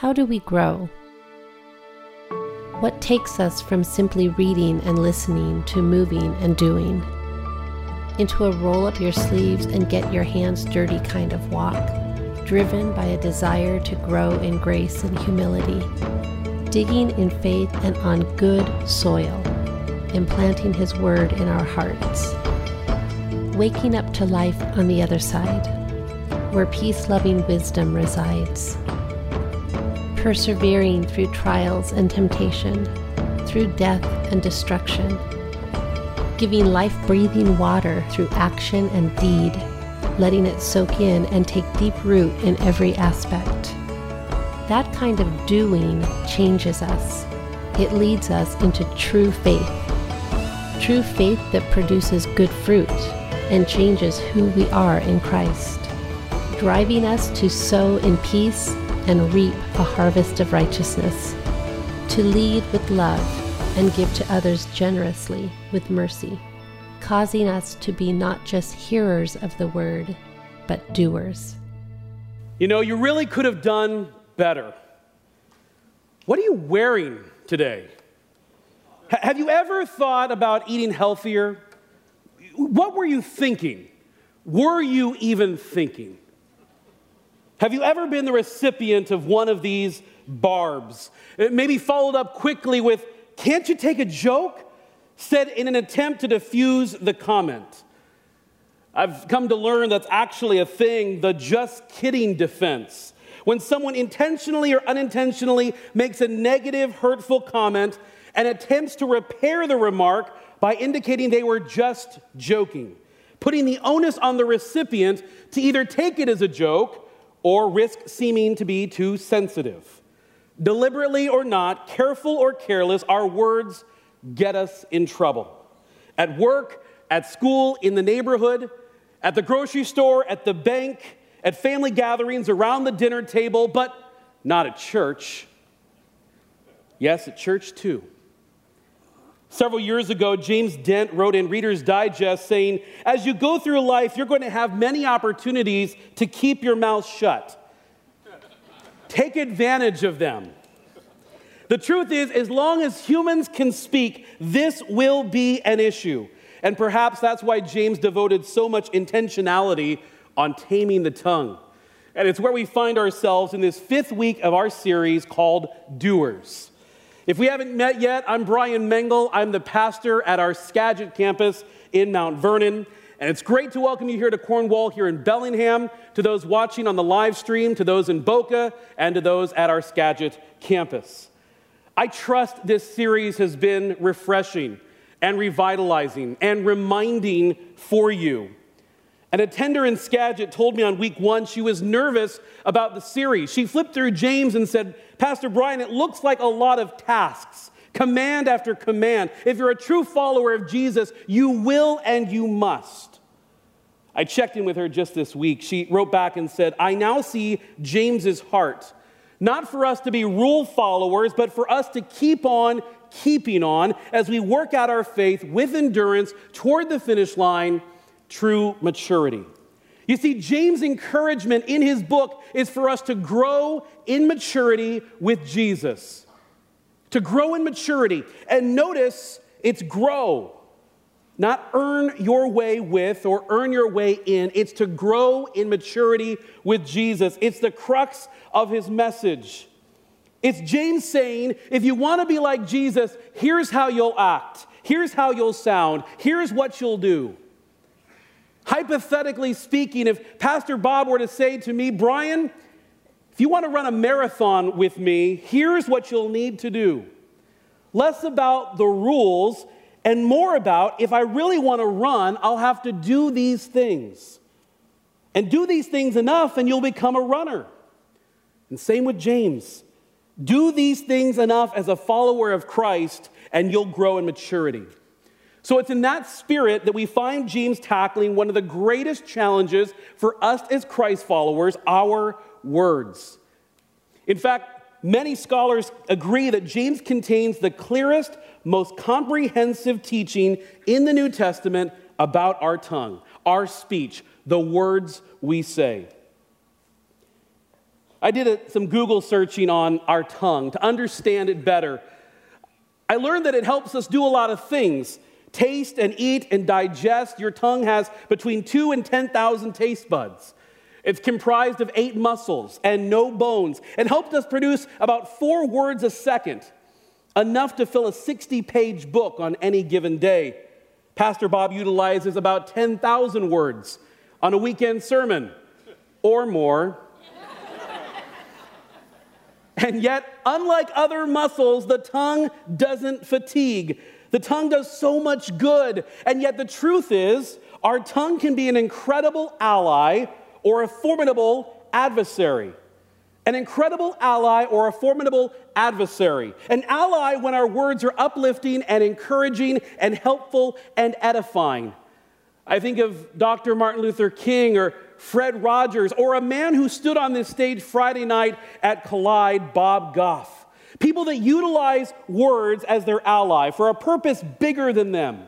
how do we grow? What takes us from simply reading and listening to moving and doing? Into a roll up your sleeves and get your hands dirty kind of walk, driven by a desire to grow in grace and humility, digging in faith and on good soil, implanting His Word in our hearts, waking up to life on the other side, where peace loving wisdom resides persevering through trials and temptation, through death and destruction, giving life breathing water through action and deed, letting it soak in and take deep root in every aspect. That kind of doing changes us. It leads us into true faith. True faith that produces good fruit and changes who we are in Christ, driving us to sow in peace and reap a harvest of righteousness, to lead with love and give to others generously with mercy, causing us to be not just hearers of the word, but doers. You know, you really could have done better. What are you wearing today? H- have you ever thought about eating healthier? What were you thinking? Were you even thinking? Have you ever been the recipient of one of these barbs? Maybe followed up quickly with, Can't you take a joke? said in an attempt to diffuse the comment. I've come to learn that's actually a thing, the just kidding defense. When someone intentionally or unintentionally makes a negative, hurtful comment and attempts to repair the remark by indicating they were just joking, putting the onus on the recipient to either take it as a joke or risk seeming to be too sensitive. Deliberately or not, careful or careless, our words get us in trouble. At work, at school, in the neighborhood, at the grocery store, at the bank, at family gatherings, around the dinner table, but not at church. Yes, at church too. Several years ago, James Dent wrote in Reader's Digest saying, As you go through life, you're going to have many opportunities to keep your mouth shut. Take advantage of them. The truth is, as long as humans can speak, this will be an issue. And perhaps that's why James devoted so much intentionality on taming the tongue. And it's where we find ourselves in this fifth week of our series called Doers. If we haven't met yet, I'm Brian Mengel. I'm the pastor at our Skagit campus in Mount Vernon. And it's great to welcome you here to Cornwall, here in Bellingham, to those watching on the live stream, to those in Boca, and to those at our Skagit campus. I trust this series has been refreshing and revitalizing and reminding for you. And a tender in Skagit told me on week one she was nervous about the series. She flipped through James and said, Pastor Brian, it looks like a lot of tasks, command after command. If you're a true follower of Jesus, you will and you must. I checked in with her just this week. She wrote back and said, I now see James's heart, not for us to be rule followers, but for us to keep on keeping on as we work out our faith with endurance toward the finish line, true maturity. You see, James' encouragement in his book is for us to grow in maturity with Jesus. To grow in maturity. And notice it's grow, not earn your way with or earn your way in. It's to grow in maturity with Jesus. It's the crux of his message. It's James saying, if you want to be like Jesus, here's how you'll act, here's how you'll sound, here's what you'll do. Hypothetically speaking, if Pastor Bob were to say to me, Brian, if you want to run a marathon with me, here's what you'll need to do. Less about the rules and more about if I really want to run, I'll have to do these things. And do these things enough, and you'll become a runner. And same with James. Do these things enough as a follower of Christ, and you'll grow in maturity. So it's in that spirit that we find James tackling one of the greatest challenges for us as Christ followers our words. In fact, many scholars agree that James contains the clearest, most comprehensive teaching in the New Testament about our tongue, our speech, the words we say. I did a, some Google searching on our tongue to understand it better. I learned that it helps us do a lot of things taste and eat and digest. Your tongue has between two and 10,000 taste buds. It's comprised of eight muscles and no bones and helps us produce about four words a second, enough to fill a 60 page book on any given day. Pastor Bob utilizes about 10,000 words on a weekend sermon or more. And yet, unlike other muscles, the tongue doesn't fatigue. The tongue does so much good. And yet, the truth is, our tongue can be an incredible ally or a formidable adversary. An incredible ally or a formidable adversary. An ally when our words are uplifting and encouraging and helpful and edifying. I think of Dr. Martin Luther King or Fred Rogers, or a man who stood on this stage Friday night at Collide, Bob Goff. People that utilize words as their ally for a purpose bigger than them.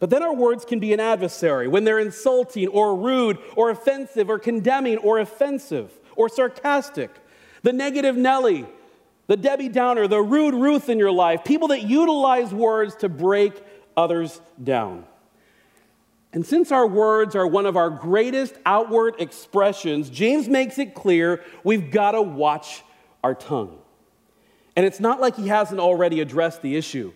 But then our words can be an adversary when they're insulting or rude or offensive or condemning or offensive or sarcastic. The negative Nelly, the Debbie Downer, the rude Ruth in your life, people that utilize words to break others down. And since our words are one of our greatest outward expressions, James makes it clear we've got to watch our tongue. And it's not like he hasn't already addressed the issue.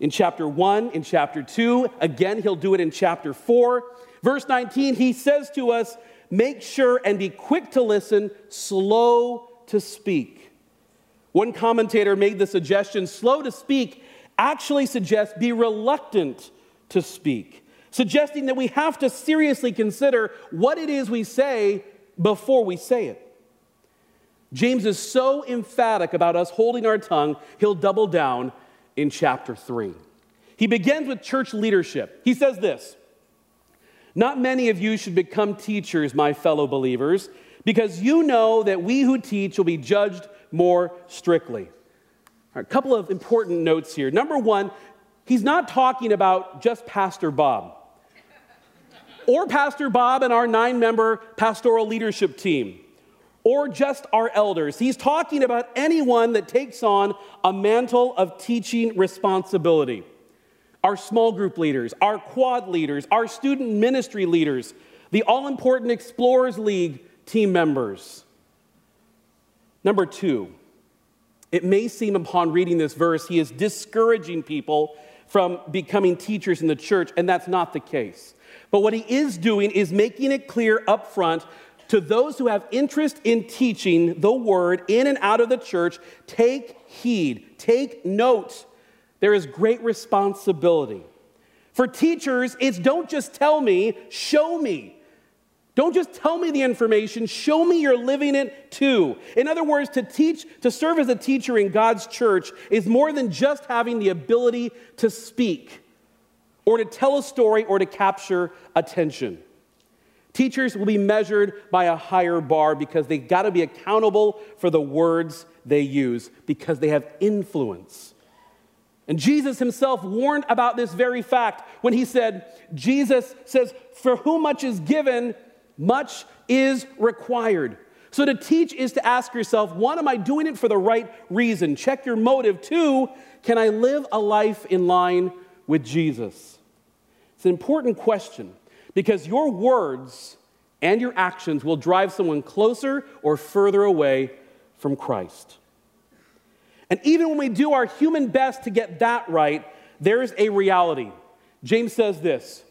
In chapter 1, in chapter 2, again, he'll do it in chapter 4. Verse 19, he says to us, Make sure and be quick to listen, slow to speak. One commentator made the suggestion slow to speak actually suggests be reluctant to speak suggesting that we have to seriously consider what it is we say before we say it. James is so emphatic about us holding our tongue, he'll double down in chapter 3. He begins with church leadership. He says this Not many of you should become teachers, my fellow believers, because you know that we who teach will be judged more strictly. a couple of important notes here. Number one, he's not talking about just Pastor Bob or Pastor Bob and our nine member pastoral leadership team, or just our elders. He's talking about anyone that takes on a mantle of teaching responsibility. Our small group leaders, our quad leaders, our student ministry leaders, the all important Explorers League team members. Number two, it may seem upon reading this verse, he is discouraging people from becoming teachers in the church, and that's not the case. But what he is doing is making it clear up front to those who have interest in teaching the word in and out of the church take heed, take note. There is great responsibility. For teachers, it's don't just tell me, show me. Don't just tell me the information, show me you're living it too. In other words, to teach, to serve as a teacher in God's church is more than just having the ability to speak or to tell a story or to capture attention. Teachers will be measured by a higher bar because they've got to be accountable for the words they use because they have influence. And Jesus himself warned about this very fact when he said, Jesus says, For whom much is given, much is required. So to teach is to ask yourself, one, am I doing it for the right reason? Check your motive. Two, can I live a life in line with Jesus? It's an important question because your words and your actions will drive someone closer or further away from Christ. And even when we do our human best to get that right, there's a reality. James says this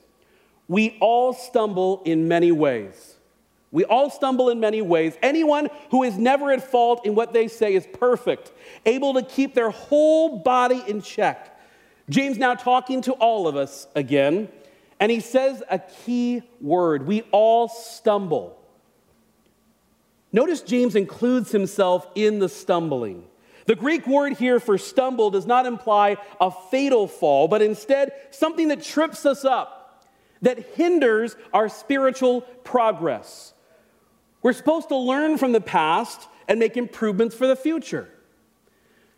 We all stumble in many ways. We all stumble in many ways. Anyone who is never at fault in what they say is perfect, able to keep their whole body in check. James now talking to all of us again, and he says a key word we all stumble. Notice James includes himself in the stumbling. The Greek word here for stumble does not imply a fatal fall, but instead something that trips us up, that hinders our spiritual progress. We're supposed to learn from the past and make improvements for the future.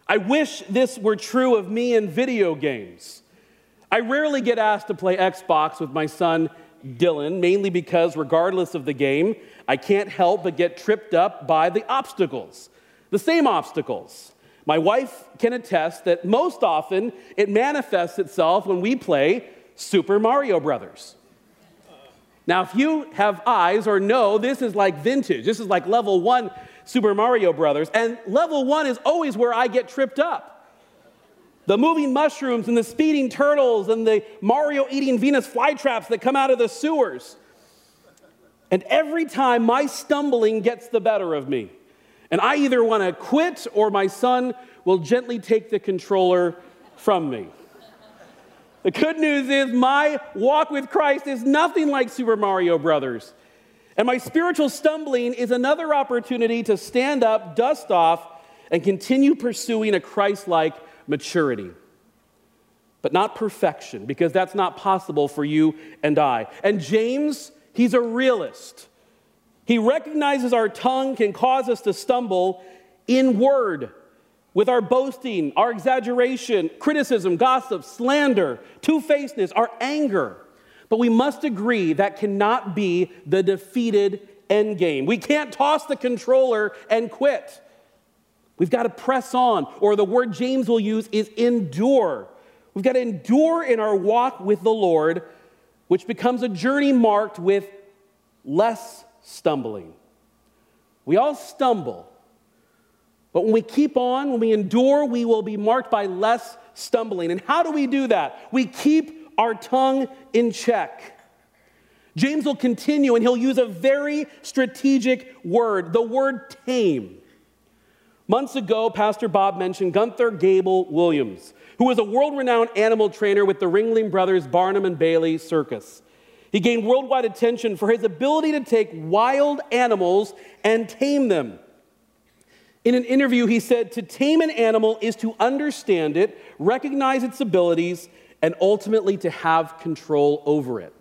I wish this were true of me in video games. I rarely get asked to play Xbox with my son Dylan, mainly because, regardless of the game, I can't help but get tripped up by the obstacles, the same obstacles. My wife can attest that most often it manifests itself when we play Super Mario Brothers. Now, if you have eyes or know, this is like vintage. This is like level one Super Mario Brothers. And level one is always where I get tripped up. The moving mushrooms and the speeding turtles and the Mario eating Venus flytraps that come out of the sewers. And every time my stumbling gets the better of me. And I either want to quit or my son will gently take the controller from me. The good news is my walk with Christ is nothing like Super Mario Brothers. And my spiritual stumbling is another opportunity to stand up, dust off, and continue pursuing a Christ like maturity. But not perfection, because that's not possible for you and I. And James, he's a realist. He recognizes our tongue can cause us to stumble in word, with our boasting, our exaggeration, criticism, gossip, slander, two facedness, our anger. But we must agree that cannot be the defeated end game. We can't toss the controller and quit. We've got to press on, or the word James will use is endure. We've got to endure in our walk with the Lord, which becomes a journey marked with less stumbling. We all stumble, but when we keep on, when we endure, we will be marked by less stumbling. And how do we do that? We keep our tongue in check. James will continue and he'll use a very strategic word, the word tame. Months ago, Pastor Bob mentioned Gunther Gebel-Williams, who was a world renowned animal trainer with the Ringling Brothers Barnum and Bailey Circus. He gained worldwide attention for his ability to take wild animals and tame them. In an interview, he said, To tame an animal is to understand it, recognize its abilities, and ultimately to have control over it.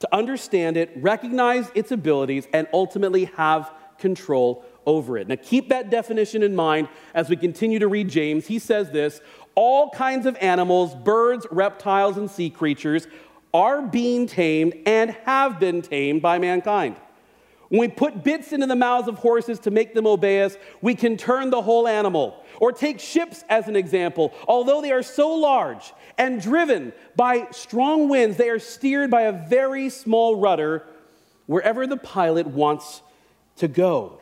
To understand it, recognize its abilities, and ultimately have control over it. Now, keep that definition in mind as we continue to read James. He says this all kinds of animals, birds, reptiles, and sea creatures are being tamed and have been tamed by mankind. When we put bits into the mouths of horses to make them obey us, we can turn the whole animal. Or take ships as an example. Although they are so large and driven by strong winds, they are steered by a very small rudder wherever the pilot wants to go.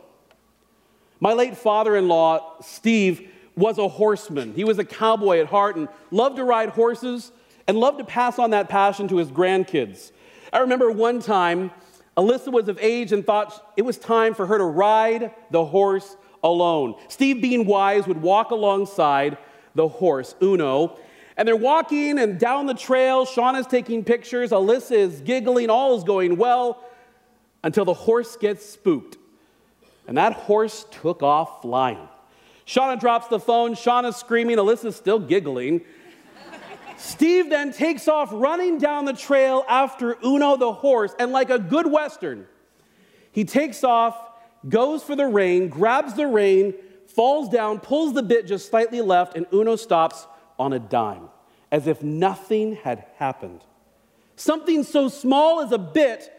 My late father in law, Steve, was a horseman. He was a cowboy at heart and loved to ride horses and loved to pass on that passion to his grandkids. I remember one time, Alyssa was of age and thought it was time for her to ride the horse alone. Steve, being wise, would walk alongside the horse, Uno, and they're walking and down the trail. Shauna's taking pictures. Alyssa is giggling. All is going well until the horse gets spooked. And that horse took off flying. Shauna drops the phone. Shauna's screaming. Alyssa's still giggling. Steve then takes off running down the trail after Uno the horse, and like a good Western, he takes off, goes for the rein, grabs the rein, falls down, pulls the bit just slightly left, and Uno stops on a dime, as if nothing had happened. Something so small as a bit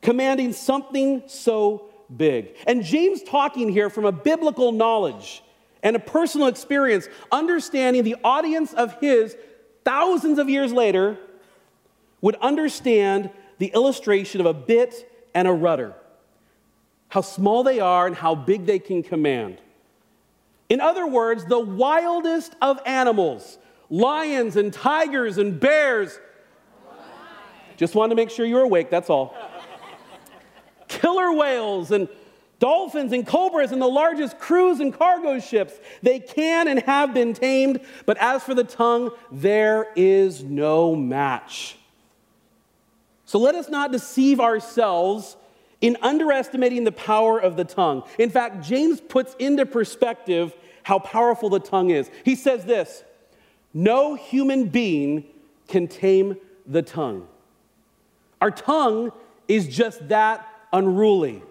commanding something so big. And James talking here from a biblical knowledge and a personal experience, understanding the audience of his thousands of years later would understand the illustration of a bit and a rudder, how small they are and how big they can command. In other words, the wildest of animals, lions and tigers and bears. Just wanted to make sure you were awake, that's all. Killer whales and Dolphins and cobras and the largest cruise and cargo ships, they can and have been tamed, but as for the tongue, there is no match. So let us not deceive ourselves in underestimating the power of the tongue. In fact, James puts into perspective how powerful the tongue is. He says this No human being can tame the tongue. Our tongue is just that unruly.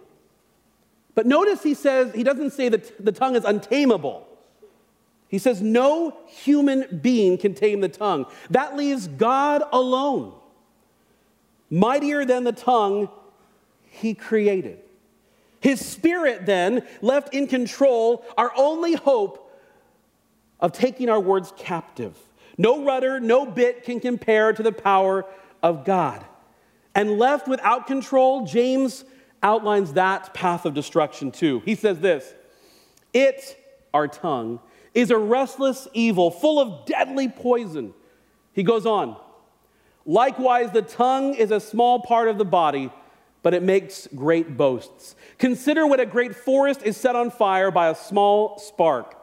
But notice he says, he doesn't say that the tongue is untamable. He says, no human being can tame the tongue. That leaves God alone. mightier than the tongue he created. His spirit, then, left in control, our only hope of taking our words captive. No rudder, no bit can compare to the power of God. And left without control, James outlines that path of destruction too. He says this It, our tongue, is a restless evil full of deadly poison. He goes on. Likewise, the tongue is a small part of the body, but it makes great boasts. Consider what a great forest is set on fire by a small spark.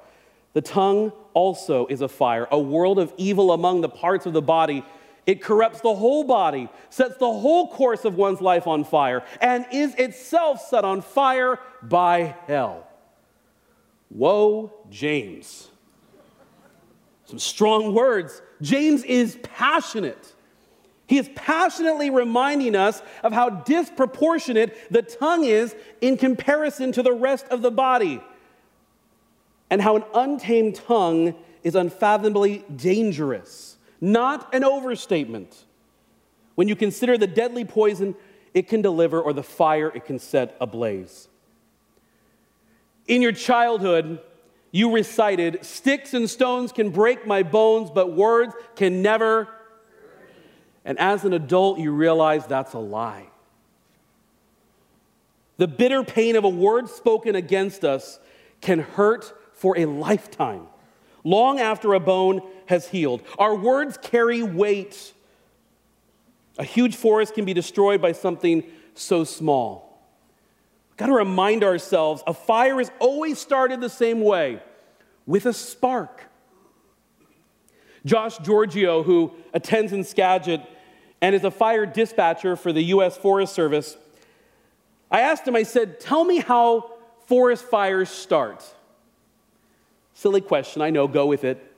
The tongue also is a fire, a world of evil among the parts of the body. It corrupts the whole body, sets the whole course of one's life on fire, and is itself set on fire by hell. Woe, James. Some strong words. James is passionate. He is passionately reminding us of how disproportionate the tongue is in comparison to the rest of the body, and how an untamed tongue is unfathomably dangerous. Not an overstatement. When you consider the deadly poison it can deliver or the fire it can set ablaze. In your childhood, you recited, Sticks and stones can break my bones, but words can never and as an adult, you realize that's a lie. The bitter pain of a word spoken against us can hurt for a lifetime, long after a bone has healed. Our words carry weight. A huge forest can be destroyed by something so small. We've got to remind ourselves a fire is always started the same way with a spark. Josh Giorgio, who attends in Skagit, and is a fire dispatcher for the U.S. Forest Service, I asked him, I said, Tell me how forest fires start. Silly question, I know, go with it.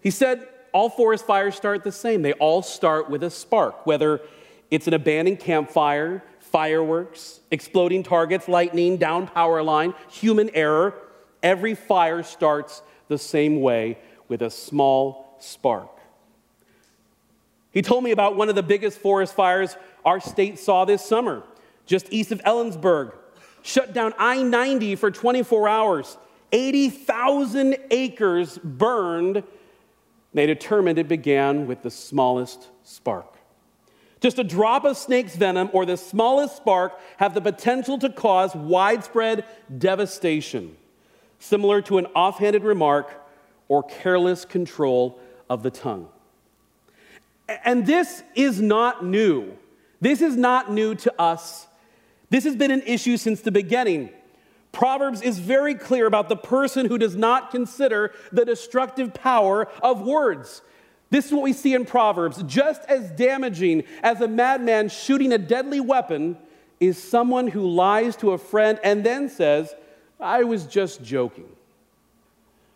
He said, All forest fires start the same. They all start with a spark, whether it's an abandoned campfire, fireworks, exploding targets, lightning, down power line, human error. Every fire starts the same way with a small spark. He told me about one of the biggest forest fires our state saw this summer, just east of Ellensburg. Shut down I 90 for 24 hours. 80,000 acres burned. They determined it began with the smallest spark. Just a drop of snake's venom or the smallest spark have the potential to cause widespread devastation, similar to an offhanded remark or careless control of the tongue. And this is not new. This is not new to us. This has been an issue since the beginning. Proverbs is very clear about the person who does not consider the destructive power of words. This is what we see in Proverbs. Just as damaging as a madman shooting a deadly weapon is someone who lies to a friend and then says, I was just joking.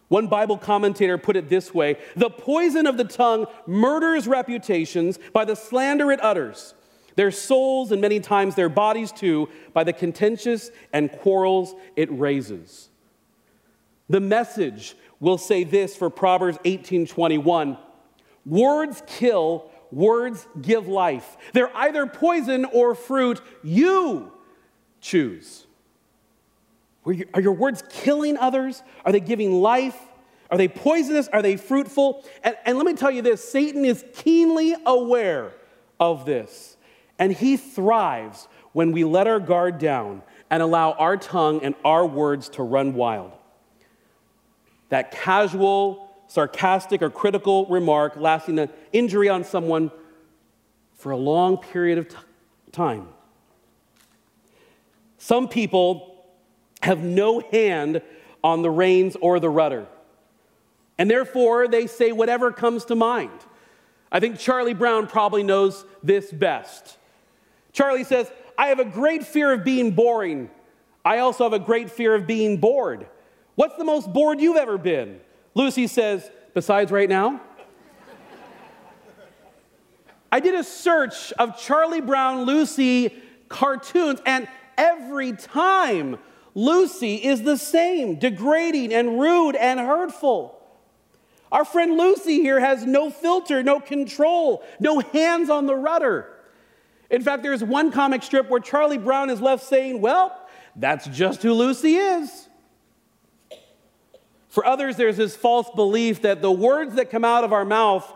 One Bible commentator put it this way The poison of the tongue murders reputations by the slander it utters, their souls and many times their bodies too, by the contentious and quarrels it raises. The message will say this for Proverbs 18:21 Words kill, words give life. They're either poison or fruit. You choose. Are your words killing others? Are they giving life? Are they poisonous? Are they fruitful? And, and let me tell you this Satan is keenly aware of this. And he thrives when we let our guard down and allow our tongue and our words to run wild. That casual, sarcastic, or critical remark lasting an injury on someone for a long period of t- time. Some people have no hand on the reins or the rudder. And therefore, they say whatever comes to mind. I think Charlie Brown probably knows this best. Charlie says, I have a great fear of being boring. I also have a great fear of being bored. What's the most bored you've ever been? Lucy says, Besides right now? I did a search of Charlie Brown Lucy cartoons, and every time Lucy is the same, degrading and rude and hurtful. Our friend Lucy here has no filter, no control, no hands on the rudder. In fact, there's one comic strip where Charlie Brown is left saying, Well, that's just who Lucy is. For others, there's this false belief that the words that come out of our mouth,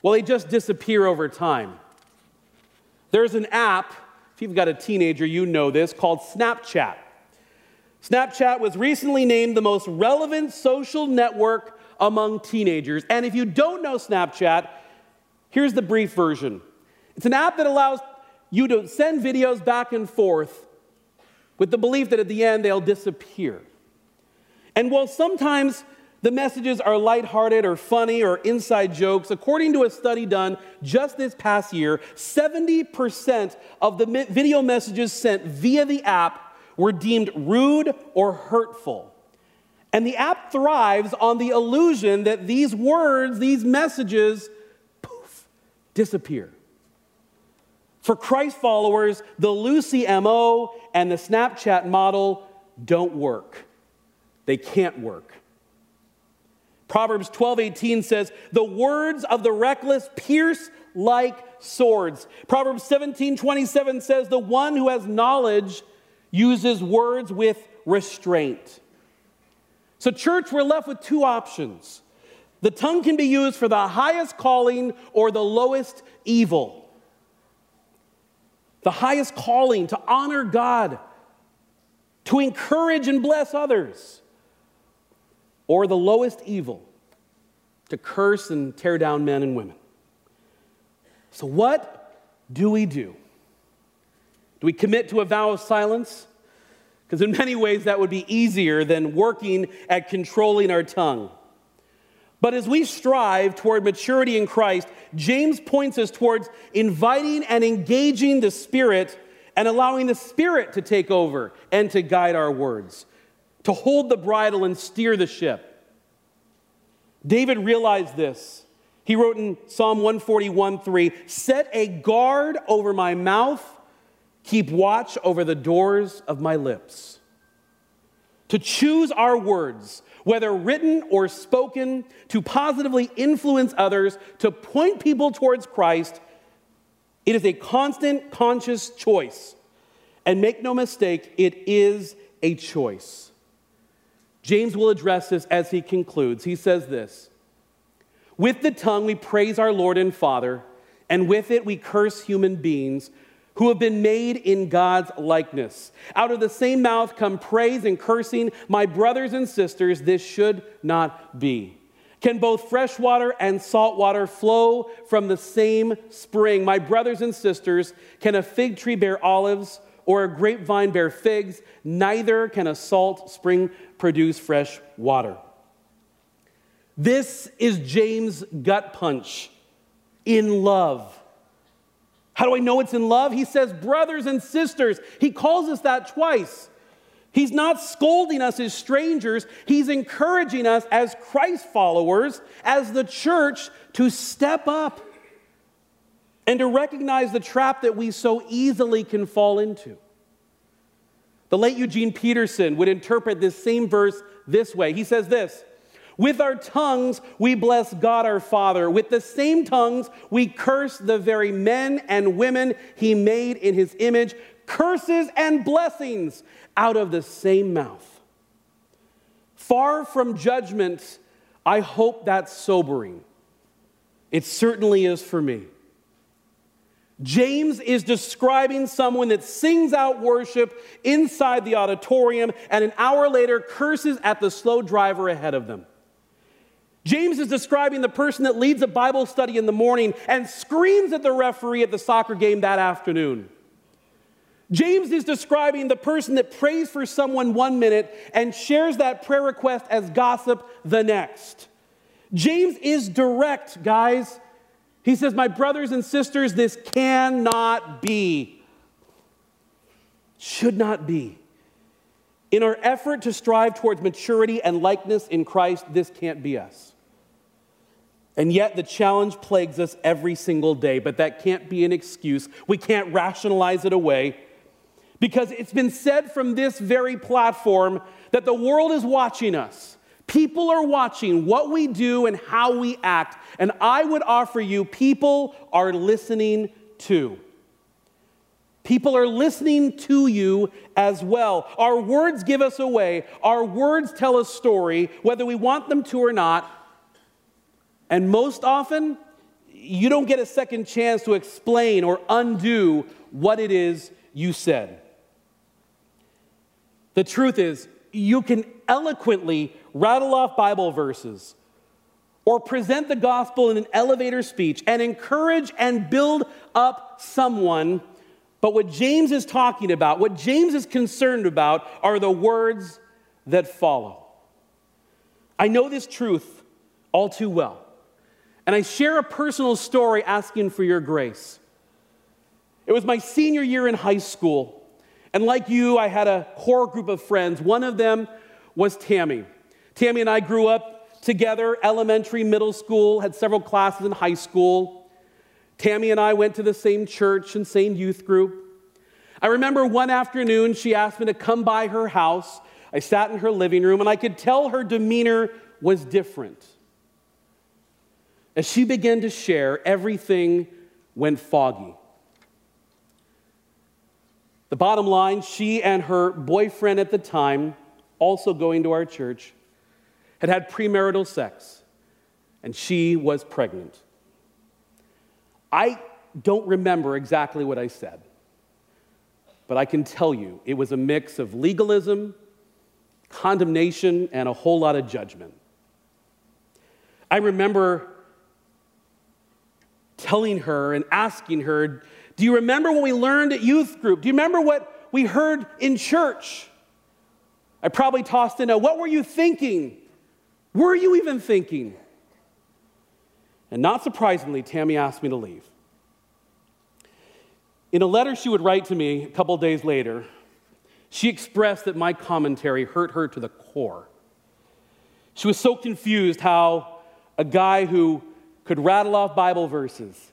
well, they just disappear over time. There's an app, if you've got a teenager, you know this, called Snapchat. Snapchat was recently named the most relevant social network among teenagers. And if you don't know Snapchat, here's the brief version it's an app that allows you to send videos back and forth with the belief that at the end they'll disappear. And while sometimes the messages are lighthearted or funny or inside jokes, according to a study done just this past year, 70% of the video messages sent via the app were deemed rude or hurtful. And the app thrives on the illusion that these words, these messages, poof, disappear. For Christ followers, the Lucy MO and the Snapchat model don't work. They can't work. Proverbs 12:18 says, "The words of the reckless pierce like swords." Proverbs 17:27 says, "The one who has knowledge uses words with restraint." So church, we're left with two options. The tongue can be used for the highest calling or the lowest evil the highest calling to honor God, to encourage and bless others, or the lowest evil to curse and tear down men and women. So, what do we do? Do we commit to a vow of silence? Because in many ways, that would be easier than working at controlling our tongue. But as we strive toward maturity in Christ, James points us towards inviting and engaging the Spirit and allowing the Spirit to take over and to guide our words, to hold the bridle and steer the ship. David realized this. He wrote in Psalm 141 3 Set a guard over my mouth, keep watch over the doors of my lips. To choose our words, whether written or spoken, to positively influence others, to point people towards Christ, it is a constant, conscious choice. And make no mistake, it is a choice. James will address this as he concludes. He says this With the tongue we praise our Lord and Father, and with it we curse human beings who have been made in God's likeness. Out of the same mouth come praise and cursing. My brothers and sisters, this should not be. Can both fresh water and salt water flow from the same spring? My brothers and sisters, can a fig tree bear olives or a grapevine bear figs? Neither can a salt spring produce fresh water. This is James' gut punch in love. How do I know it's in love? He says, brothers and sisters. He calls us that twice. He's not scolding us as strangers, he's encouraging us as Christ followers, as the church, to step up and to recognize the trap that we so easily can fall into. The late Eugene Peterson would interpret this same verse this way. He says this with our tongues, we bless God our Father. With the same tongues, we curse the very men and women He made in His image. Curses and blessings out of the same mouth. Far from judgment, I hope that's sobering. It certainly is for me. James is describing someone that sings out worship inside the auditorium and an hour later curses at the slow driver ahead of them. James is describing the person that leads a Bible study in the morning and screams at the referee at the soccer game that afternoon. James is describing the person that prays for someone one minute and shares that prayer request as gossip the next. James is direct, guys. He says, My brothers and sisters, this cannot be. Should not be. In our effort to strive towards maturity and likeness in Christ, this can't be us. And yet, the challenge plagues us every single day, but that can't be an excuse. We can't rationalize it away because it's been said from this very platform that the world is watching us. People are watching what we do and how we act. And I would offer you, people are listening too. People are listening to you as well. Our words give us away. Our words tell a story, whether we want them to or not. And most often, you don't get a second chance to explain or undo what it is you said. The truth is, you can eloquently rattle off Bible verses or present the gospel in an elevator speech and encourage and build up someone. But what James is talking about, what James is concerned about, are the words that follow. I know this truth all too well. And I share a personal story asking for your grace. It was my senior year in high school. And like you, I had a core group of friends. One of them was Tammy. Tammy and I grew up together, elementary, middle school, had several classes in high school. Tammy and I went to the same church and same youth group. I remember one afternoon she asked me to come by her house. I sat in her living room and I could tell her demeanor was different. As she began to share, everything went foggy. The bottom line she and her boyfriend at the time, also going to our church, had had premarital sex, and she was pregnant. I don't remember exactly what I said, but I can tell you it was a mix of legalism, condemnation, and a whole lot of judgment. I remember telling her and asking her, do you remember what we learned at youth group? Do you remember what we heard in church? I probably tossed in a, what were you thinking? Were you even thinking? And not surprisingly, Tammy asked me to leave. In a letter she would write to me a couple days later, she expressed that my commentary hurt her to the core. She was so confused how a guy who could rattle off Bible verses,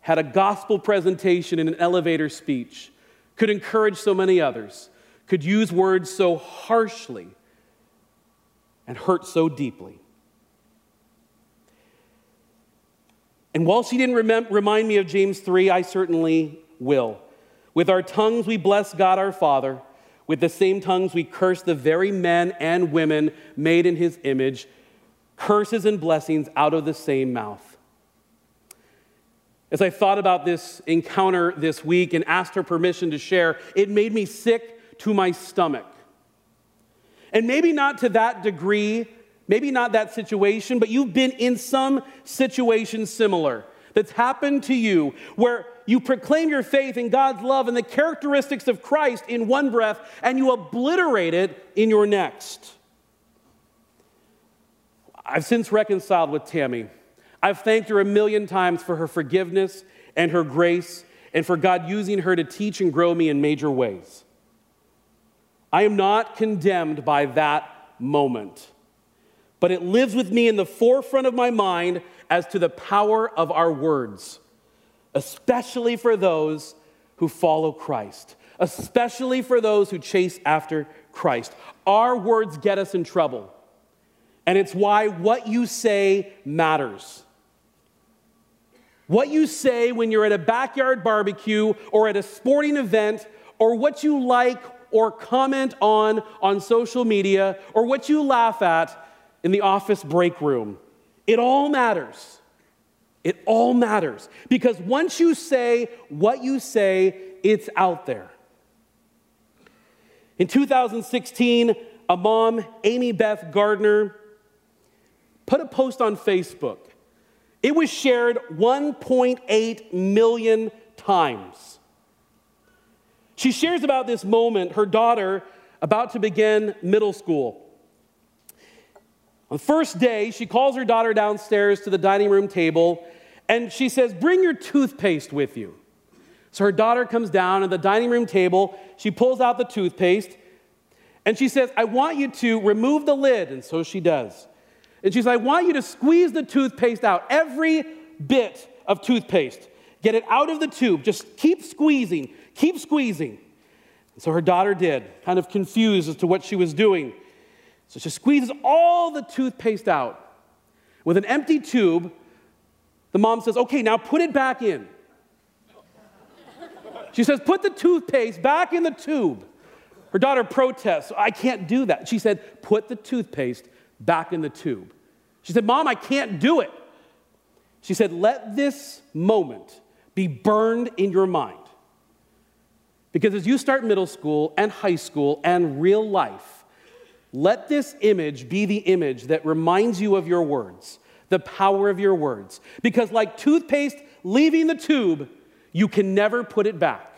had a gospel presentation in an elevator speech, could encourage so many others, could use words so harshly and hurt so deeply. And while she didn't remem- remind me of James 3, I certainly will. With our tongues we bless God our Father. With the same tongues we curse the very men and women made in his image. Curses and blessings out of the same mouth. As I thought about this encounter this week and asked her permission to share, it made me sick to my stomach. And maybe not to that degree, maybe not that situation, but you've been in some situation similar that's happened to you where you proclaim your faith in God's love and the characteristics of Christ in one breath and you obliterate it in your next. I've since reconciled with Tammy. I've thanked her a million times for her forgiveness and her grace and for God using her to teach and grow me in major ways. I am not condemned by that moment, but it lives with me in the forefront of my mind as to the power of our words, especially for those who follow Christ, especially for those who chase after Christ. Our words get us in trouble, and it's why what you say matters. What you say when you're at a backyard barbecue or at a sporting event, or what you like or comment on on social media, or what you laugh at in the office break room. It all matters. It all matters. Because once you say what you say, it's out there. In 2016, a mom, Amy Beth Gardner, put a post on Facebook it was shared 1.8 million times. She shares about this moment, her daughter about to begin middle school. On the first day, she calls her daughter downstairs to the dining room table and she says, Bring your toothpaste with you. So her daughter comes down at the dining room table. She pulls out the toothpaste and she says, I want you to remove the lid. And so she does. And she's like, I want you to squeeze the toothpaste out, every bit of toothpaste. Get it out of the tube. Just keep squeezing, keep squeezing. And so her daughter did, kind of confused as to what she was doing. So she squeezes all the toothpaste out. With an empty tube, the mom says, Okay, now put it back in. She says, Put the toothpaste back in the tube. Her daughter protests, I can't do that. She said, Put the toothpaste back in the tube. She said, Mom, I can't do it. She said, Let this moment be burned in your mind. Because as you start middle school and high school and real life, let this image be the image that reminds you of your words, the power of your words. Because, like toothpaste leaving the tube, you can never put it back.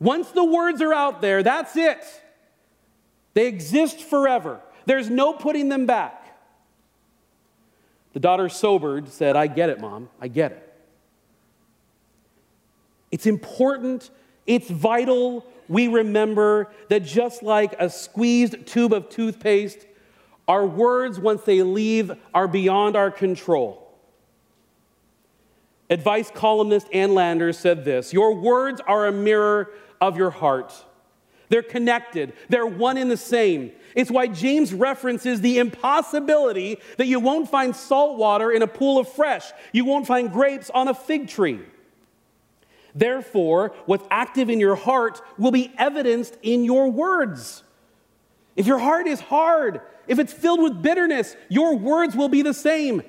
Once the words are out there, that's it. They exist forever. There's no putting them back. The daughter sobered, said, I get it, mom. I get it. It's important, it's vital. We remember that just like a squeezed tube of toothpaste, our words, once they leave, are beyond our control. Advice columnist Ann Landers said this Your words are a mirror of your heart. They're connected, they're one in the same. It's why James references the impossibility that you won't find salt water in a pool of fresh, you won't find grapes on a fig tree. Therefore, what's active in your heart will be evidenced in your words. If your heart is hard, if it's filled with bitterness, your words will be the same.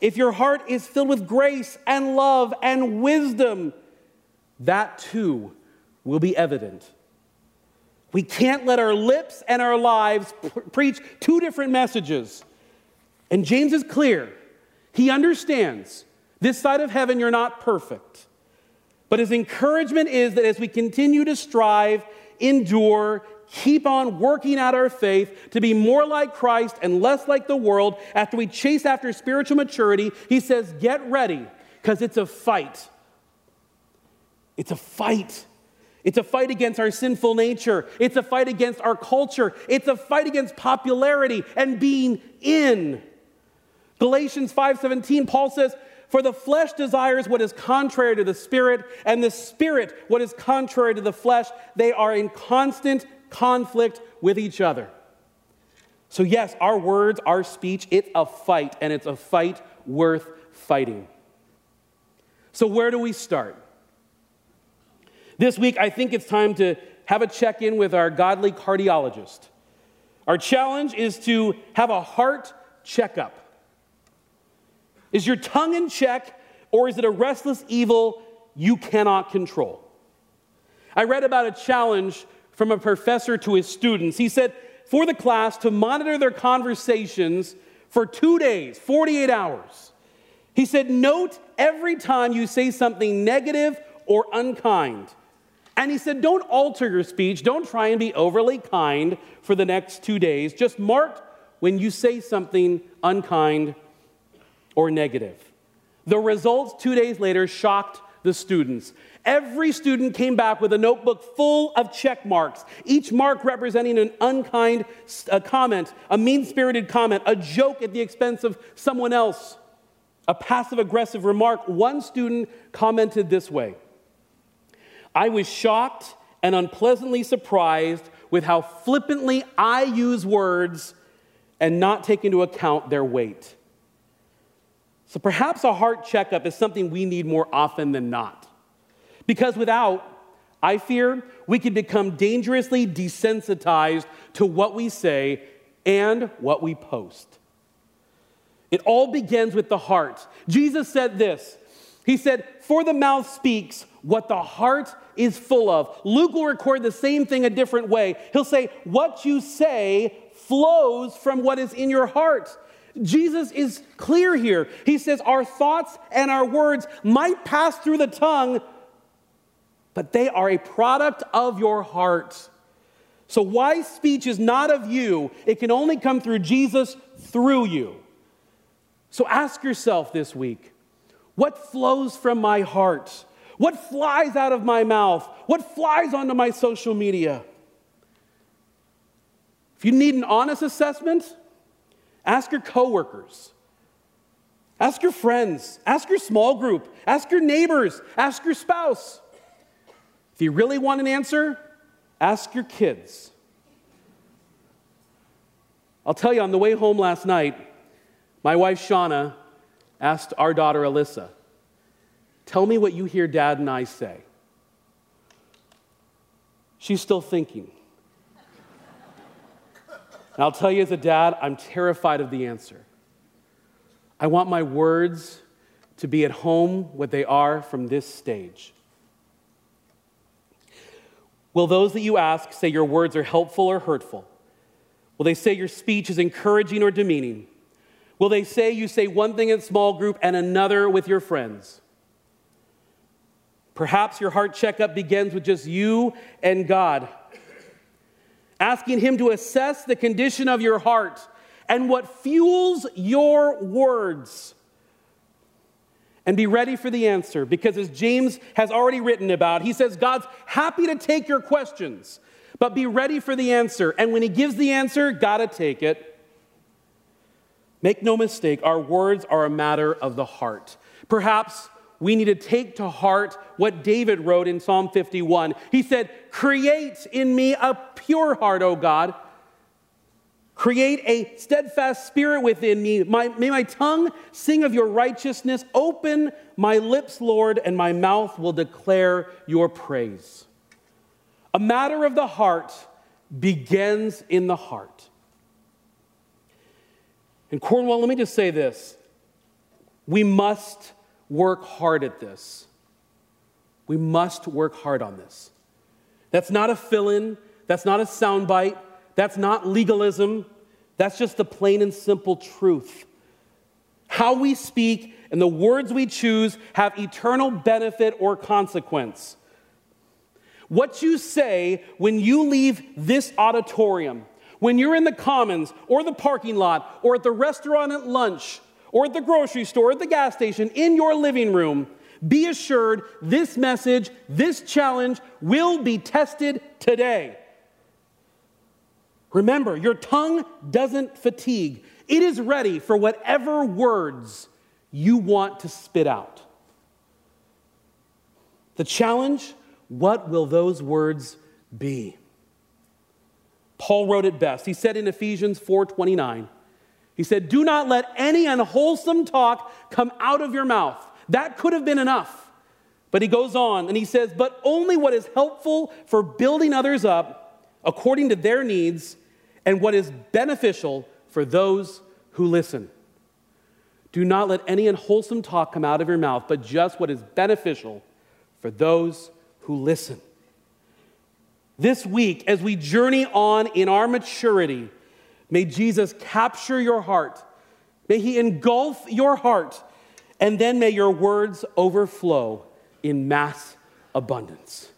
If your heart is filled with grace and love and wisdom, that too will be evident. We can't let our lips and our lives preach two different messages. And James is clear. He understands this side of heaven, you're not perfect. But his encouragement is that as we continue to strive, endure, keep on working out our faith to be more like Christ and less like the world, after we chase after spiritual maturity, he says, Get ready, because it's a fight. It's a fight. It's a fight against our sinful nature. It's a fight against our culture. It's a fight against popularity and being in. Galatians 5:17 Paul says, "For the flesh desires what is contrary to the spirit, and the spirit what is contrary to the flesh. They are in constant conflict with each other." So yes, our words, our speech, it's a fight and it's a fight worth fighting. So where do we start? This week, I think it's time to have a check in with our godly cardiologist. Our challenge is to have a heart checkup. Is your tongue in check, or is it a restless evil you cannot control? I read about a challenge from a professor to his students. He said, for the class to monitor their conversations for two days, 48 hours. He said, note every time you say something negative or unkind. And he said, Don't alter your speech. Don't try and be overly kind for the next two days. Just mark when you say something unkind or negative. The results two days later shocked the students. Every student came back with a notebook full of check marks, each mark representing an unkind comment, a mean spirited comment, a joke at the expense of someone else, a passive aggressive remark. One student commented this way I was shocked and unpleasantly surprised with how flippantly I use words and not take into account their weight. So perhaps a heart checkup is something we need more often than not. Because without, I fear we can become dangerously desensitized to what we say and what we post. It all begins with the heart. Jesus said this He said, For the mouth speaks what the heart is full of. Luke will record the same thing a different way. He'll say, What you say flows from what is in your heart. Jesus is clear here. He says, Our thoughts and our words might pass through the tongue, but they are a product of your heart. So, wise speech is not of you, it can only come through Jesus through you. So, ask yourself this week what flows from my heart? What flies out of my mouth? What flies onto my social media? If you need an honest assessment, ask your coworkers. Ask your friends, ask your small group, ask your neighbors, ask your spouse. If you really want an answer, ask your kids. I'll tell you, on the way home last night, my wife Shauna asked our daughter Alyssa, Tell me what you hear dad and I say. She's still thinking. And I'll tell you as a dad, I'm terrified of the answer. I want my words to be at home what they are from this stage. Will those that you ask say your words are helpful or hurtful? Will they say your speech is encouraging or demeaning? Will they say you say one thing in small group and another with your friends? Perhaps your heart checkup begins with just you and God, asking Him to assess the condition of your heart and what fuels your words. And be ready for the answer because, as James has already written about, he says God's happy to take your questions, but be ready for the answer. And when He gives the answer, gotta take it. Make no mistake, our words are a matter of the heart. Perhaps we need to take to heart what David wrote in Psalm 51. He said, Create in me a pure heart, O God. Create a steadfast spirit within me. My, may my tongue sing of your righteousness. Open my lips, Lord, and my mouth will declare your praise. A matter of the heart begins in the heart. And Cornwall, let me just say this. We must work hard at this. We must work hard on this. That's not a fill in, that's not a soundbite, that's not legalism, that's just the plain and simple truth. How we speak and the words we choose have eternal benefit or consequence. What you say when you leave this auditorium, when you're in the commons or the parking lot or at the restaurant at lunch or at the grocery store, at the gas station, in your living room, be assured this message, this challenge will be tested today. Remember, your tongue doesn't fatigue, it is ready for whatever words you want to spit out. The challenge what will those words be? Paul wrote it best. He said in Ephesians 4:29, he said, "Do not let any unwholesome talk come out of your mouth." That could have been enough. But he goes on and he says, "But only what is helpful for building others up according to their needs and what is beneficial for those who listen." Do not let any unwholesome talk come out of your mouth, but just what is beneficial for those who listen. This week, as we journey on in our maturity, may Jesus capture your heart. May he engulf your heart, and then may your words overflow in mass abundance.